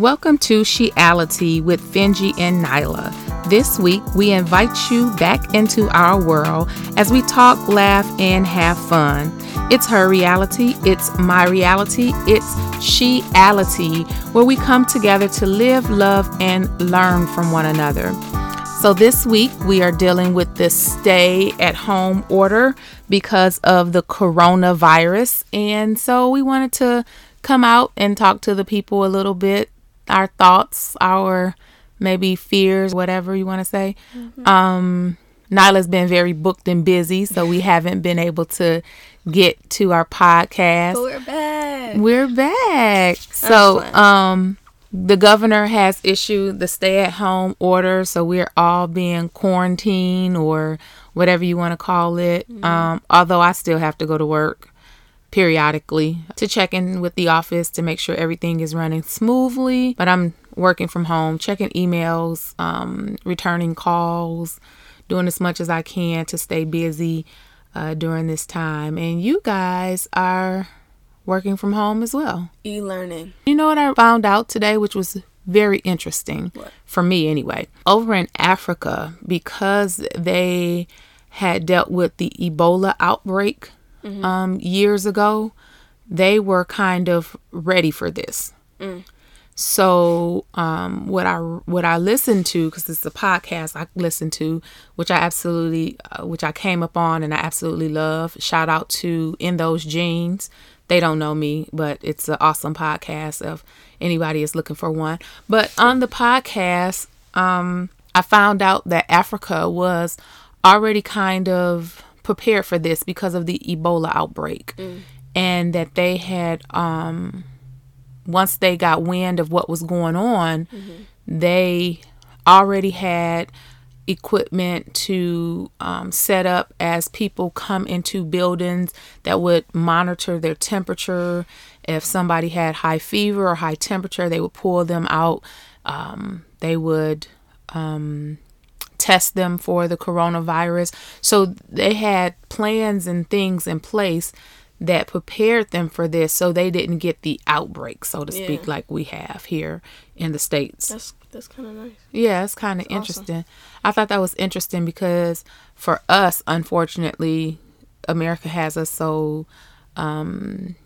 Welcome to Sheality with Finji and Nyla. This week, we invite you back into our world as we talk, laugh, and have fun. It's her reality, it's my reality, it's Sheality, where we come together to live, love, and learn from one another. So, this week we are dealing with the stay at home order because of the coronavirus. And so, we wanted to come out and talk to the people a little bit our thoughts, our maybe fears, whatever you want to say. Mm-hmm. Um, Nyla's been very booked and busy, so we haven't been able to get to our podcast. But we're back. We're back. So, um, the governor has issued the stay at home order, so we're all being quarantined or whatever you want to call it. Mm-hmm. Um, although I still have to go to work periodically to check in with the office to make sure everything is running smoothly. But I'm working from home, checking emails, um, returning calls, doing as much as I can to stay busy uh, during this time. And you guys are working from home as well. E learning. You know what I found out today, which was very interesting what? for me anyway. Over in Africa, because they had dealt with the Ebola outbreak mm-hmm. um, years ago, they were kind of ready for this. Mm. So um, what I what I listened to because it's a podcast I listened to, which I absolutely uh, which I came up on and I absolutely love. Shout out to In Those Jeans. They don't know me, but it's an awesome podcast if anybody is looking for one. But on the podcast, um, I found out that Africa was already kind of prepared for this because of the Ebola outbreak, mm. and that they had um, once they got wind of what was going on, mm-hmm. they already had equipment to um, set up as people come into buildings that would monitor their temperature. If somebody had high fever or high temperature, they would pull them out. Um, they would um, test them for the coronavirus. So they had plans and things in place that prepared them for this so they didn't get the outbreak, so to speak, yeah. like we have here in the States. That's that's kind of nice. Yeah, it's kind of interesting. Awesome. I thought that was interesting because for us, unfortunately, America has us so um,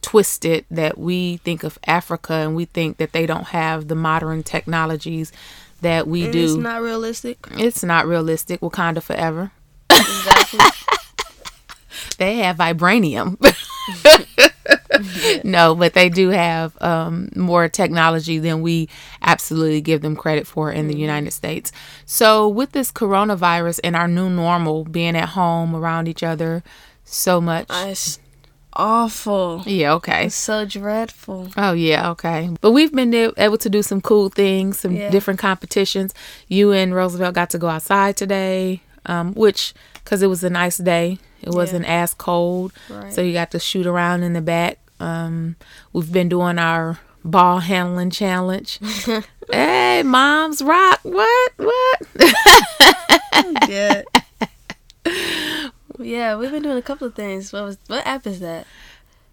twisted that we think of Africa and we think that they don't have the modern technologies that we and do. It's not realistic. It's not realistic. Wakanda forever. Exactly. they have vibranium. no, but they do have um, more technology than we absolutely give them credit for in the mm-hmm. United States. So, with this coronavirus and our new normal, being at home around each other so much. It's awful. Yeah, okay. So dreadful. Oh, yeah, okay. But we've been able to do some cool things, some yeah. different competitions. You and Roosevelt got to go outside today, um, which, because it was a nice day, it wasn't yeah. as cold. Right. So you got to shoot around in the back. Um, we've been doing our ball handling challenge. hey, moms rock. What? What? yeah. Yeah, we've been doing a couple of things. What was what app is that?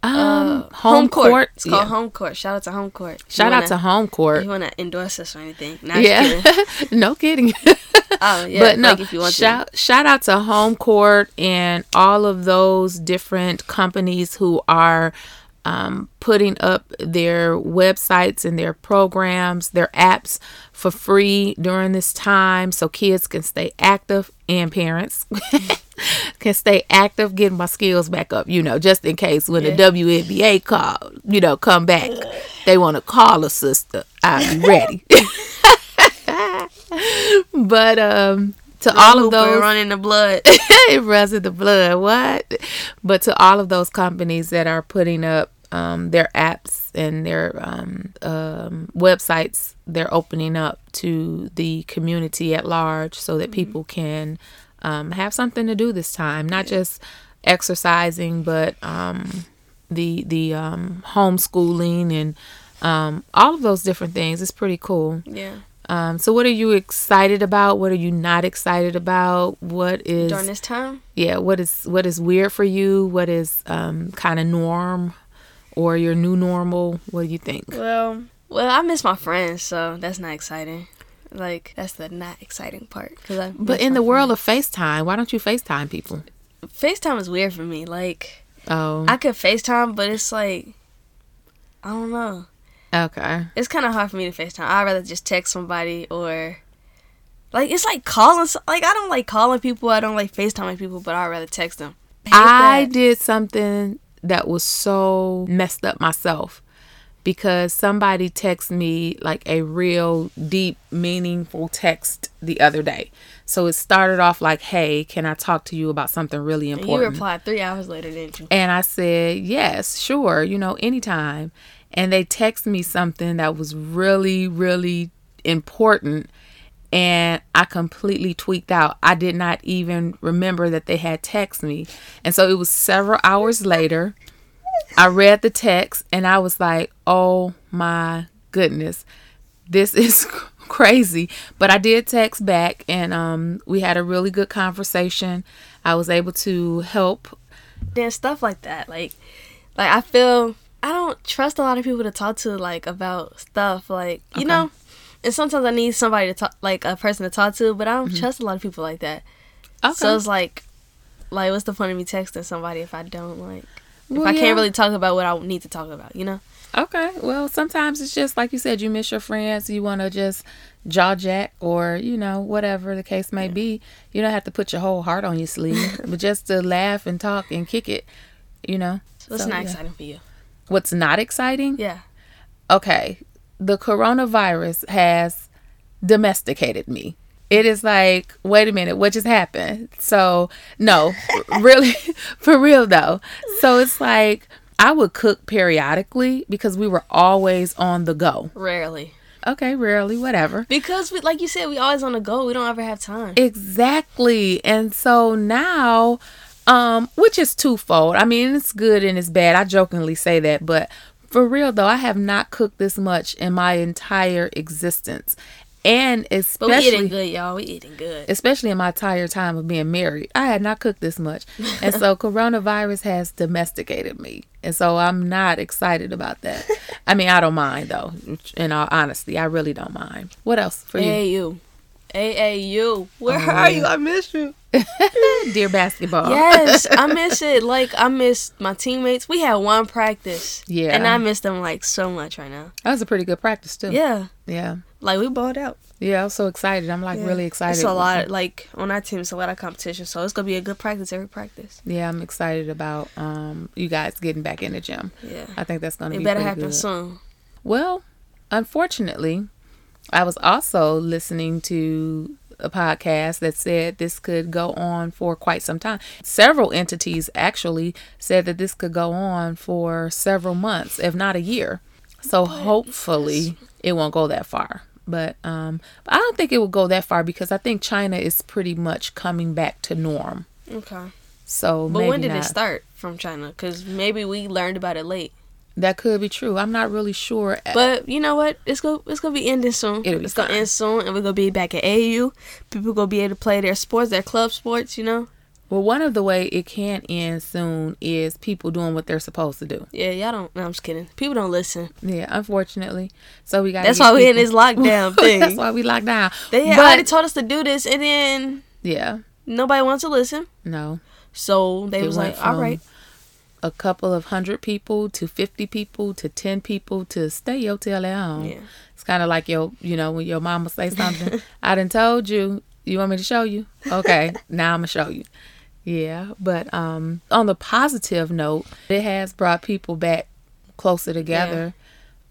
Um, uh, home, home court. court. It's called yeah. Home Court. Shout out to Home Court. Shout wanna, out to Home Court. You want to endorse us or anything? Not yeah, kidding. no kidding. oh yeah, but no. Like if you want shout to. shout out to Home Court and all of those different companies who are um, putting up their websites and their programs, their apps for free during this time so kids can stay active and parents can stay active, getting my skills back up, you know, just in case when yeah. the WNBA call, you know, come back, they want to call a sister. I'll be ready. but um to the all of those running the blood it runs in the blood what but to all of those companies that are putting up um, their apps and their um, um, websites they're opening up to the community at large so that mm-hmm. people can um, have something to do this time, not just exercising, but um, the the um, homeschooling and um, all of those different things. It's pretty cool. Yeah. Um, so what are you excited about? What are you not excited about? What is during this time? Yeah. What is what is weird for you? What is um, kind of norm or your new normal? What do you think? Well, Well, I miss my friends, so that's not exciting. Like that's the not exciting part. Cause but in the world of FaceTime, why don't you FaceTime people? FaceTime is weird for me. Like, oh, I could FaceTime, but it's like, I don't know. Okay. It's kind of hard for me to FaceTime. I'd rather just text somebody or, like, it's like calling. Like, I don't like calling people. I don't like FaceTiming people, but I'd rather text them. I, I did something that was so messed up myself because somebody texted me like a real deep, meaningful text the other day. So it started off like, "Hey, can I talk to you about something really important?" And you replied three hours later, didn't you? And I said, "Yes, sure. You know, anytime." And they texted me something that was really, really important, and I completely tweaked out. I did not even remember that they had texted me, and so it was several hours later I read the text and I was like, oh my goodness, this is crazy. But I did text back and um, we had a really good conversation. I was able to help. Then stuff like that, like, like I feel I don't trust a lot of people to talk to like about stuff, like you okay. know. And sometimes I need somebody to talk, like a person to talk to, but I don't mm-hmm. trust a lot of people like that. Okay. So it's like, like, what's the point of me texting somebody if I don't like? Well, if I yeah. can't really talk about what I need to talk about, you know? Okay. Well, sometimes it's just like you said, you miss your friends. You want to just jaw jack or, you know, whatever the case may yeah. be. You don't have to put your whole heart on your sleeve, but just to laugh and talk and kick it, you know? So what's so, not yeah. exciting for you? What's not exciting? Yeah. Okay. The coronavirus has domesticated me it is like, wait a minute, what just happened? So, no, really, for real though. So it's like, I would cook periodically because we were always on the go. Rarely. Okay, rarely, whatever. Because, we, like you said, we always on the go. We don't ever have time. Exactly. And so now, um, which is twofold. I mean, it's good and it's bad. I jokingly say that, but for real though, I have not cooked this much in my entire existence and especially but we eating good, y'all. We eating good. Especially in my entire time of being married, I had not cooked this much, and so coronavirus has domesticated me, and so I'm not excited about that. I mean, I don't mind though. In all honesty, I really don't mind. What else for you? AAU, AAU. Where oh, are you? I miss you. Dear basketball. Yes, I miss it. Like I miss my teammates. We had one practice. Yeah. And I miss them like so much right now. That was a pretty good practice too. Yeah. Yeah. Like we balled out. Yeah, I'm so excited. I'm like yeah. really excited. It's a lot like on our team, it's a lot of competition. So it's gonna be a good practice every practice. Yeah, I'm excited about um you guys getting back in the gym. Yeah. I think that's gonna it be better happen good. soon. Well, unfortunately, I was also listening to a podcast that said this could go on for quite some time. Several entities actually said that this could go on for several months, if not a year. So hopefully it won't go that far. But um, I don't think it will go that far because I think China is pretty much coming back to norm. Okay. So, but when did not. it start from China? Because maybe we learned about it late. That could be true. I'm not really sure. But you know what? It's go it's gonna be ending soon. It'll be it's fine. gonna end soon, and we're gonna be back at AU. People gonna be able to play their sports, their club sports. You know. Well, one of the way it can end soon is people doing what they're supposed to do. Yeah, y'all don't. No, I'm just kidding. People don't listen. Yeah, unfortunately. So we got. That's why we in this lockdown thing. That's why we locked down. They but, already told us to do this, and then yeah, nobody wants to listen. No. So they it was like, all right. A couple of hundred people to fifty people to ten people to stay your tail at home. Yeah. It's kind of like your, you know, when your mama say something. I done told you. You want me to show you? Okay, now I'm gonna show you. Yeah, but um, on the positive note, it has brought people back closer together,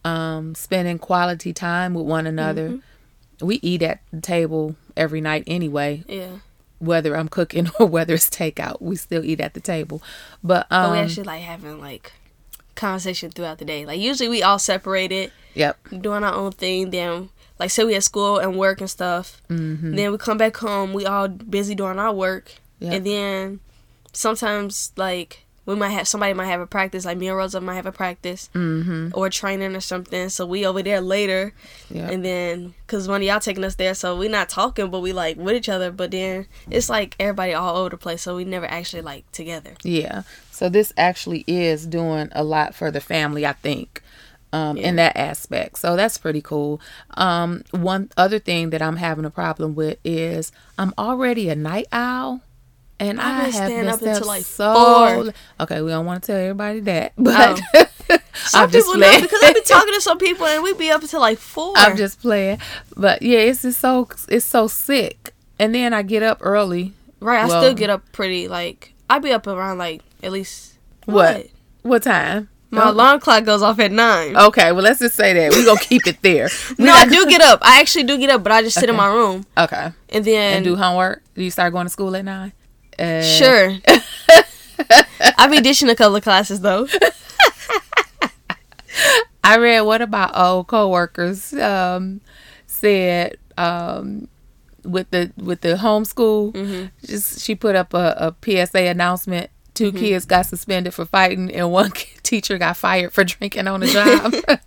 yeah. um, spending quality time with one another. Mm-hmm. We eat at the table every night anyway. Yeah. Whether I'm cooking or whether it's takeout, we still eat at the table. But um, but we um, actually like having like conversation throughout the day. Like usually we all separated. Yep. Doing our own thing. Then like say we at school and work and stuff. Mm-hmm. Then we come back home. We all busy doing our work. Yep. And then sometimes like we might have somebody might have a practice like me and Rosa might have a practice mm-hmm. or training or something. So we over there later, yep. and then because one of y'all taking us there, so we not talking, but we like with each other. But then it's like everybody all over the place, so we never actually like together. Yeah. So this actually is doing a lot for the family, I think. um, in that aspect. So that's pretty cool. Um, one other thing that I'm having a problem with is I'm already a night owl. And I've I have been up until, like, so four. okay. We don't want to tell everybody that, oh. but Some I'm just people know playing. because I be talking to some people and we be up until like four. I'm just playing. But yeah, it's just so it's so sick. And then I get up early. right. I still get up pretty like I be up around like at least What? What time? My Oh, alarm clock goes off at nine. Okay, well let's just say that we gonna keep it there. We no, I do get up. I actually do get up, but I just sit in my room Okay, and then and do homework. Do you start going to school at nine? Uh, sure. I be ditching a couple of classes though. I read what about old coworkers um, said um, with the with the homeschool. Mm-hmm. Just she put up a, a PSA announcement. 2 Mm-hmm. kids got suspended for fighting, and one teacher got fired for drinking on the job.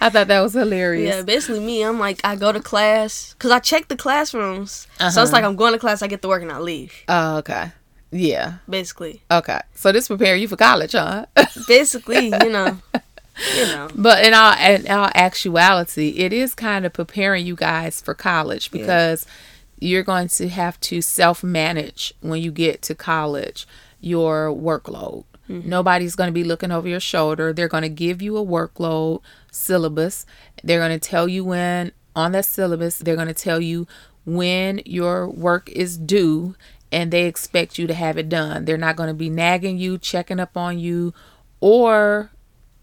I thought that was hilarious. Yeah, basically me. I'm like I go to class because I check the classrooms, so Uh-huh. it's like I'm going to class, I get to work, and I leave. Oh, okay. Yeah. Basically, Okay. So this prepare you for college, huh? basically, you know, you know. But in all in all actuality, it is kind of preparing you guys for college because you're going to have to self manage when you get to college your workload. Nobody's going to be looking over your shoulder. They're going to give you a workload syllabus. They're going to tell you when on that syllabus, they're going to tell you when your work is due and they expect you to have it done. They're not going to be nagging you, checking up on you, or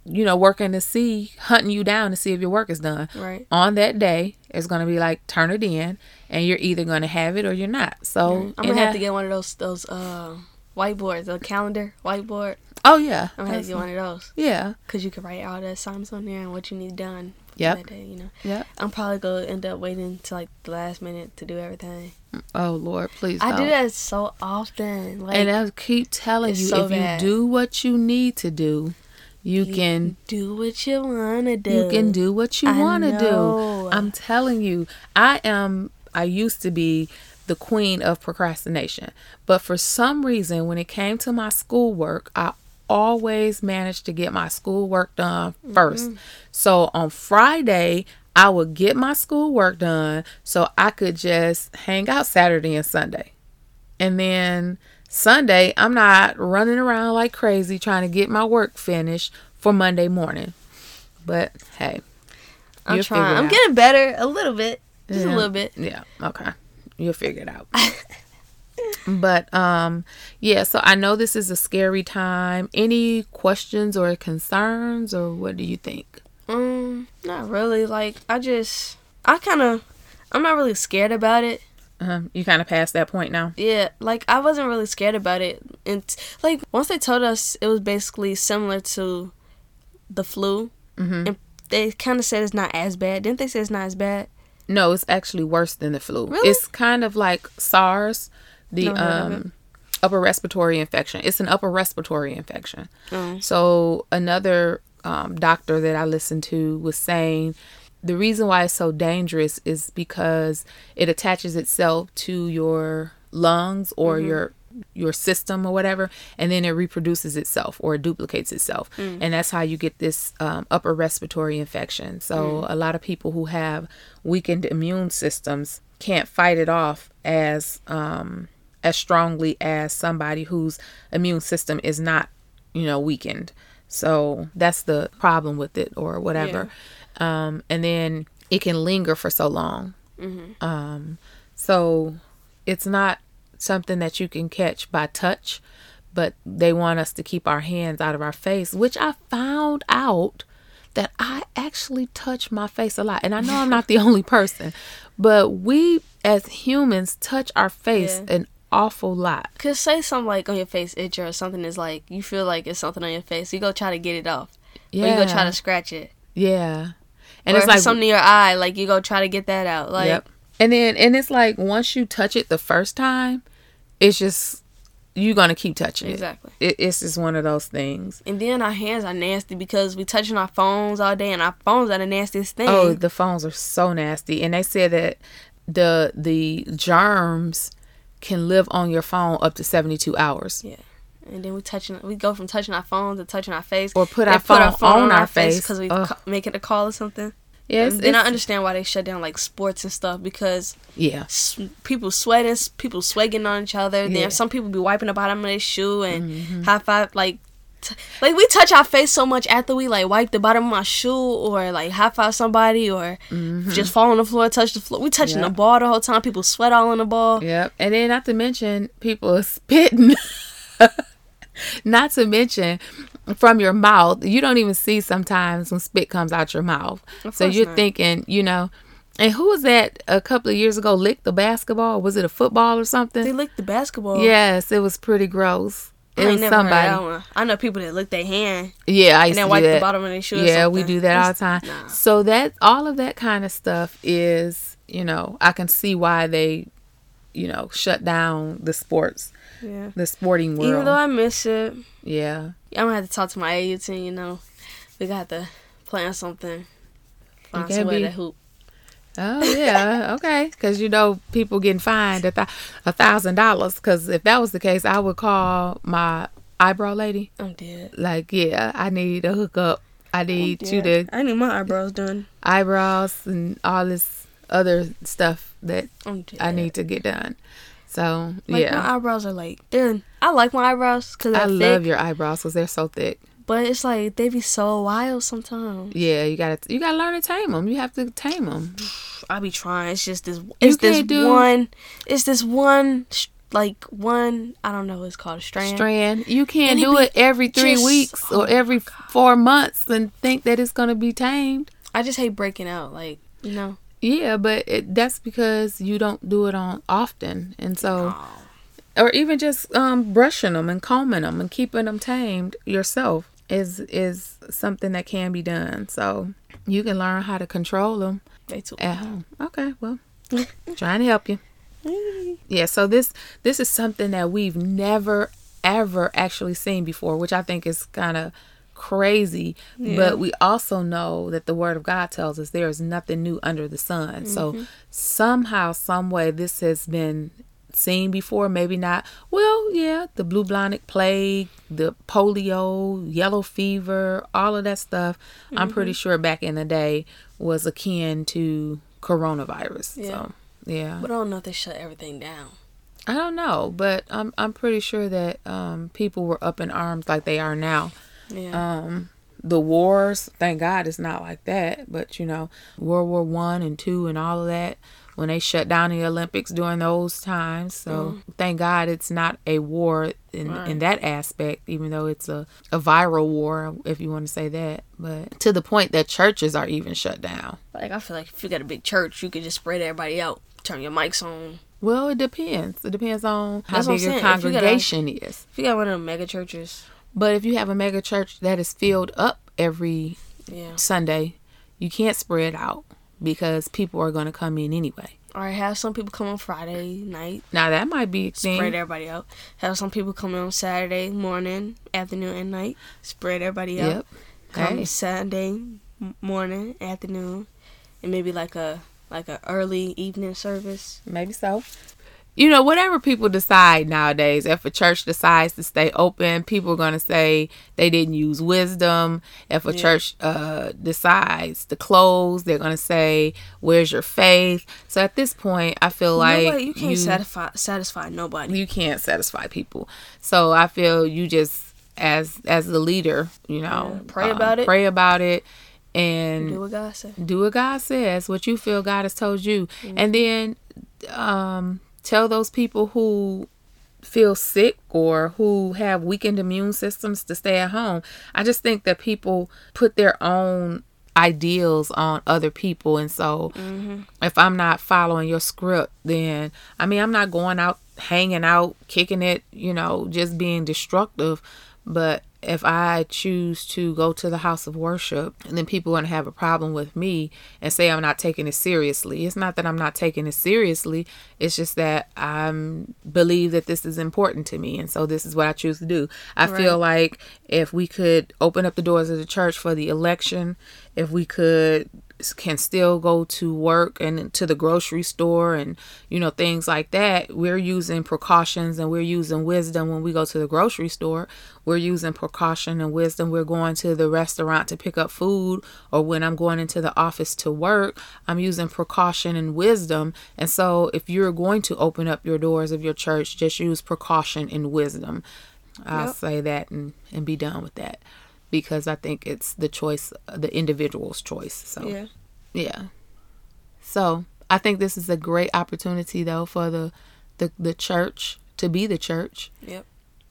you know, working to see, hunting you down to see if your work is done. Right. On that day, it's going to be like, turn it in, and you're either going to have it or you're not. So, I'm gonna have to get one of those those uh whiteboards, the calendar whiteboard. Oh, yeah. I'm gonna have get one of those Yeah. because you can write all the assignments on there and what you need done. Yeah, That day, you know. Yep. I'm probably gonna end up waiting to like the last minute to do everything. Mm, oh, Lord, please I don't. do that so often. Like and I keep telling you, so if bad. you do what you need to do, you, can do what you wanna do. you can do what you I want to know. do. I'm telling you, I am. I used to be the queen of procrastination, but for some reason, when it came to my schoolwork, I always managed to get my schoolwork done mm-hmm. 1st So on Friday, I would get my schoolwork done so I could just hang out Saturday and Sunday. And then Sunday, I'm not running around like crazy trying to get my work finished for Monday morning. But hey, I'm trying. I'm out. getting better a little bit, just Yeah. a little bit. Yeah, okay. You'll figure it out. but um yeah, so I know this is a scary time. Any questions or concerns or what do you think? Um, not really. Like I just, I kind of, I'm not really scared about it. Um, you kind of past that point now. Yeah, like I wasn't really scared about it, and like once they told us it was basically similar to the flu, Mhm. and they kind of said it's not as bad. Didn't they say it's not as bad? No, it's actually worse than the flu. Really? It's kind of like SARS, the Never heard of it. um upper respiratory infection. It's an upper respiratory infection. Oh. So another um, doctor that I listened to was saying the reason why it's so dangerous is because it attaches itself to your lungs or your your system or whatever and then it reproduces itself or it duplicates itself. And that's how you get this um, upper respiratory infection. So a lot of people who have weakened immune systems can't fight it off as um, as strongly as somebody whose immune system is not you know weakened. So that's the problem with it or whatever. Um, and then it can linger for so long. Um, so it's not something that you can catch by touch but they want us to keep our hands out of our face which i found out that i actually touch my face a lot and i know i'm not the only person but we as humans touch our face Yeah. an awful lot Cause say something like on your face itch or something is like you feel like it's something on your face. You go try to get it off. Or you go try to scratch it. yeah or and it's like something in your eye, like you go try to get that out. Like yep. And then and it's like once you touch it the first time, it's just you're gonna keep touching it. Exactly. It, it's just one of those things. And then our hands are nasty because we touching our phones all day, and our phones are the nastiest thing. Oh, the phones are so nasty, and they said that the the germs can live on your phone up to 72 hours. Yeah. and then we touching we go from touching our phones to touching our face Or put They our phone on our face. because we ca- making a call or something. Yes, and then I understand why they shut down like sports and stuff because yeah. s- people sweating, s- people swagging on each other. Yeah. Mm-hmm. Then some people be wiping the bottom of their shoe and high five like. T- like we touch our face so much after we like wipe the bottom of my shoe or like high five somebody or just fall on the floor touch the floor we touching Mm-hmm. The ball the whole time people sweat all on the ball Yep. And then not to mention people spitting. not to mention from your mouth. You don't even see sometimes when spit comes out your mouth. So you're not. thinking, you know, and who was that a couple of years ago licked the basketball? Was it a football or something? they licked the basketball yes, it was pretty gross. I It ain't was somebody. heard that one. I know people that lick their hand Yeah, I and used then to wipe the bottom of their shoe. or Yeah, we do that all the time. Nah. So that all of that kind of stuff is, you know, I can see why they, you know, shut down the sports, Yeah. the sporting world. Even though I miss it, yeah. I'm gonna have to talk to my agent. You know, we got to plan something. Find somewhere be- to hoop. Oh yeah, okay. Because you know people getting fined a, thousand dollars. Because if that was the case, I would call my eyebrow lady. I'm dead. Like, yeah, I need a hookup. I need you to I need my eyebrows done. eyebrows and all this other stuff that I need to get done. So Like yeah, my eyebrows are like they're. I like my eyebrows because I they're love your eyebrows because they're so thick. but it's like they be so wild sometimes. Yeah, you gotta you gotta learn to tame them. You have to tame them. I be trying. It's just this. It's this do- one. It's this one. Like one. I don't know. what It's called a strand. Strand, you can't it do it every three just- weeks oh or every four months and think that it's gonna be tamed. I just hate breaking out. Like you know. Yeah, but it, that's because you don't do it on often, and so, or even just um, brushing them and combing them and keeping them tamed yourself is is something that can be done. So you can learn how to control them They too. at home. Okay, well, trying to help you. Yeah, so this this is something that we've never ever actually seen before, which I think is kind of crazy. Yeah. But we also know that the word of God tells us there is nothing new under the sun. So somehow, some way, this has been seen before. Maybe not. Well, yeah, the blue blinded plague, the polio, yellow fever, all of that stuff. I'm pretty sure back in the day was akin to coronavirus. Yeah. So yeah. But I don't know if they shut everything down. I don't know, but I'm I'm pretty sure that um, people were up in arms like they are now. Yeah. Um, the wars, thank God, it's not like that. But you know, World War One and Two and all of that, when they shut down the Olympics during those times. So thank God it's not a war in Right. in that aspect, even though it's a a viral war, if you want to say that. But to the point that churches are even shut down. like I feel like if you got a big church, you could just spread everybody out. Turn your mics on. Well, it depends. It depends on how That's big your saying. If you got a- congregation is. If you got one of them mega churches, But if you have a mega church that is filled up every yeah. Sunday, you can't spread out because people are going to come in anyway. Or have some people come on Friday night, Now that might be a thing. spread everybody out. Have some people come in on Saturday morning, afternoon, and night, spread everybody out. Yep. Come Hey. Sunday morning, afternoon, and maybe like a like a early evening service. Maybe so. You know, whatever people decide nowadays, if a church decides to stay open, people are going to say they didn't use wisdom. If a Yeah. church uh, decides to close, they're going to say, Where's your faith? So at this point, I feel like Nobody, you can't satisfy satisfy nobody. you can't satisfy people. So I feel you just as as the leader, you know, Yeah, pray um, about it. Pray about it and Do what God said. do what God says, what you feel God has told you. Mm-hmm. And then um tell those people who feel sick or who have weakened immune systems to stay at home. I just think that people put their own ideals on other people and so Mm-hmm. if I'm not following your script then I mean I'm not going out hanging out kicking it you know just being destructive but if I choose to go to the house of worship and then people are going to have a problem with me and say I'm not taking it seriously. It's not that I'm not taking it seriously it's just that I believe that this is important to me and so this is what I choose to do. I feel like if we could open up the doors of the church for the election if we could can still go to work and to the grocery store and you know things like that we're using precautions and we're using wisdom when we go to the grocery store. We're using precaution and wisdom. We're going to the restaurant to pick up food or when i'm going into the office to work i'm using precaution and wisdom. And so if you're going to open up your doors of your church just use precaution and wisdom. I'll Yep. say that and, and be done with that because i think it's the choice the individual's choice so Yeah. yeah. So I think this is a great opportunity though for the the, the church to be the church, Yep.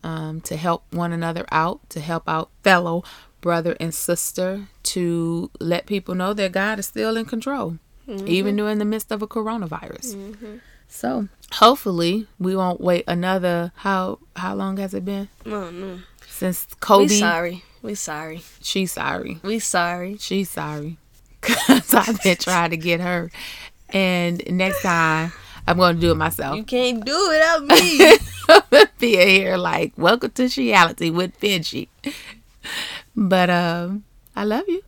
um, to help one another out, to help out fellow brother and sister, to let people know that God is still in control, even during the midst of a coronavirus. So hopefully we won't wait another how how long has it been No, no. since Kobe. We sorry. We sorry. She's sorry. We sorry. She's sorry. Because I've been trying to get her. And next time, I'm going to do it myself. You can't do it without me. Be here like, welcome to Sheality with Benji. But um, I love you.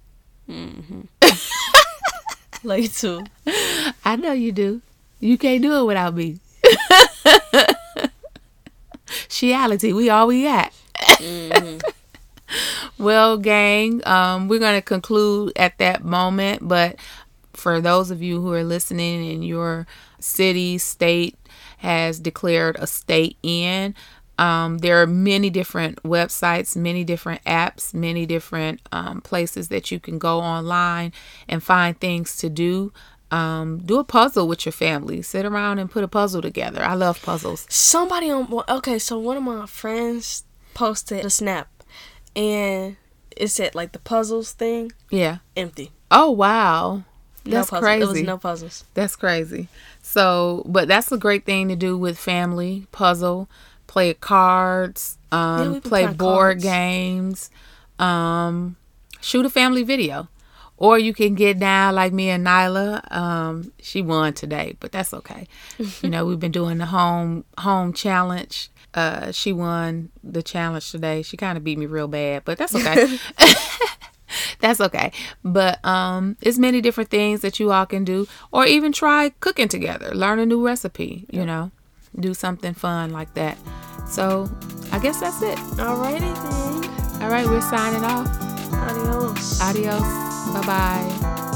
Mm-hmm. Like too. I know you do. You can't do it without me. Sheality, we all we got. well, gang, um, we're going to conclude at that moment. But for those of you who are listening in your city, state has declared a state in, um, there are many different websites, many different apps, many different um, places that you can go online and find things to do. Um, do a puzzle with your family. Sit around and put a puzzle together. I love puzzles. Somebody on okay, so one of my friends posted a snap and it said like the puzzles thing Yeah. empty. Oh wow. That's puzzle- crazy. It was no puzzles. That's crazy. So, but that's a great thing to do with family. Puzzle, play cards, um, been play board cards. games, um, shoot a family video. Or you can get down like me and Nyla. Um, she won today, but that's okay. you know, we've been doing the home home challenge. Uh, she won the challenge today. She kind of beat me real bad, but that's okay. that's okay. But um, it's many different things that you all can do, or even try cooking together, learn a new recipe. You know, do something fun like that. So I guess that's it. Alrighty then. All right, we're signing off. Adios. Adios. 拜拜。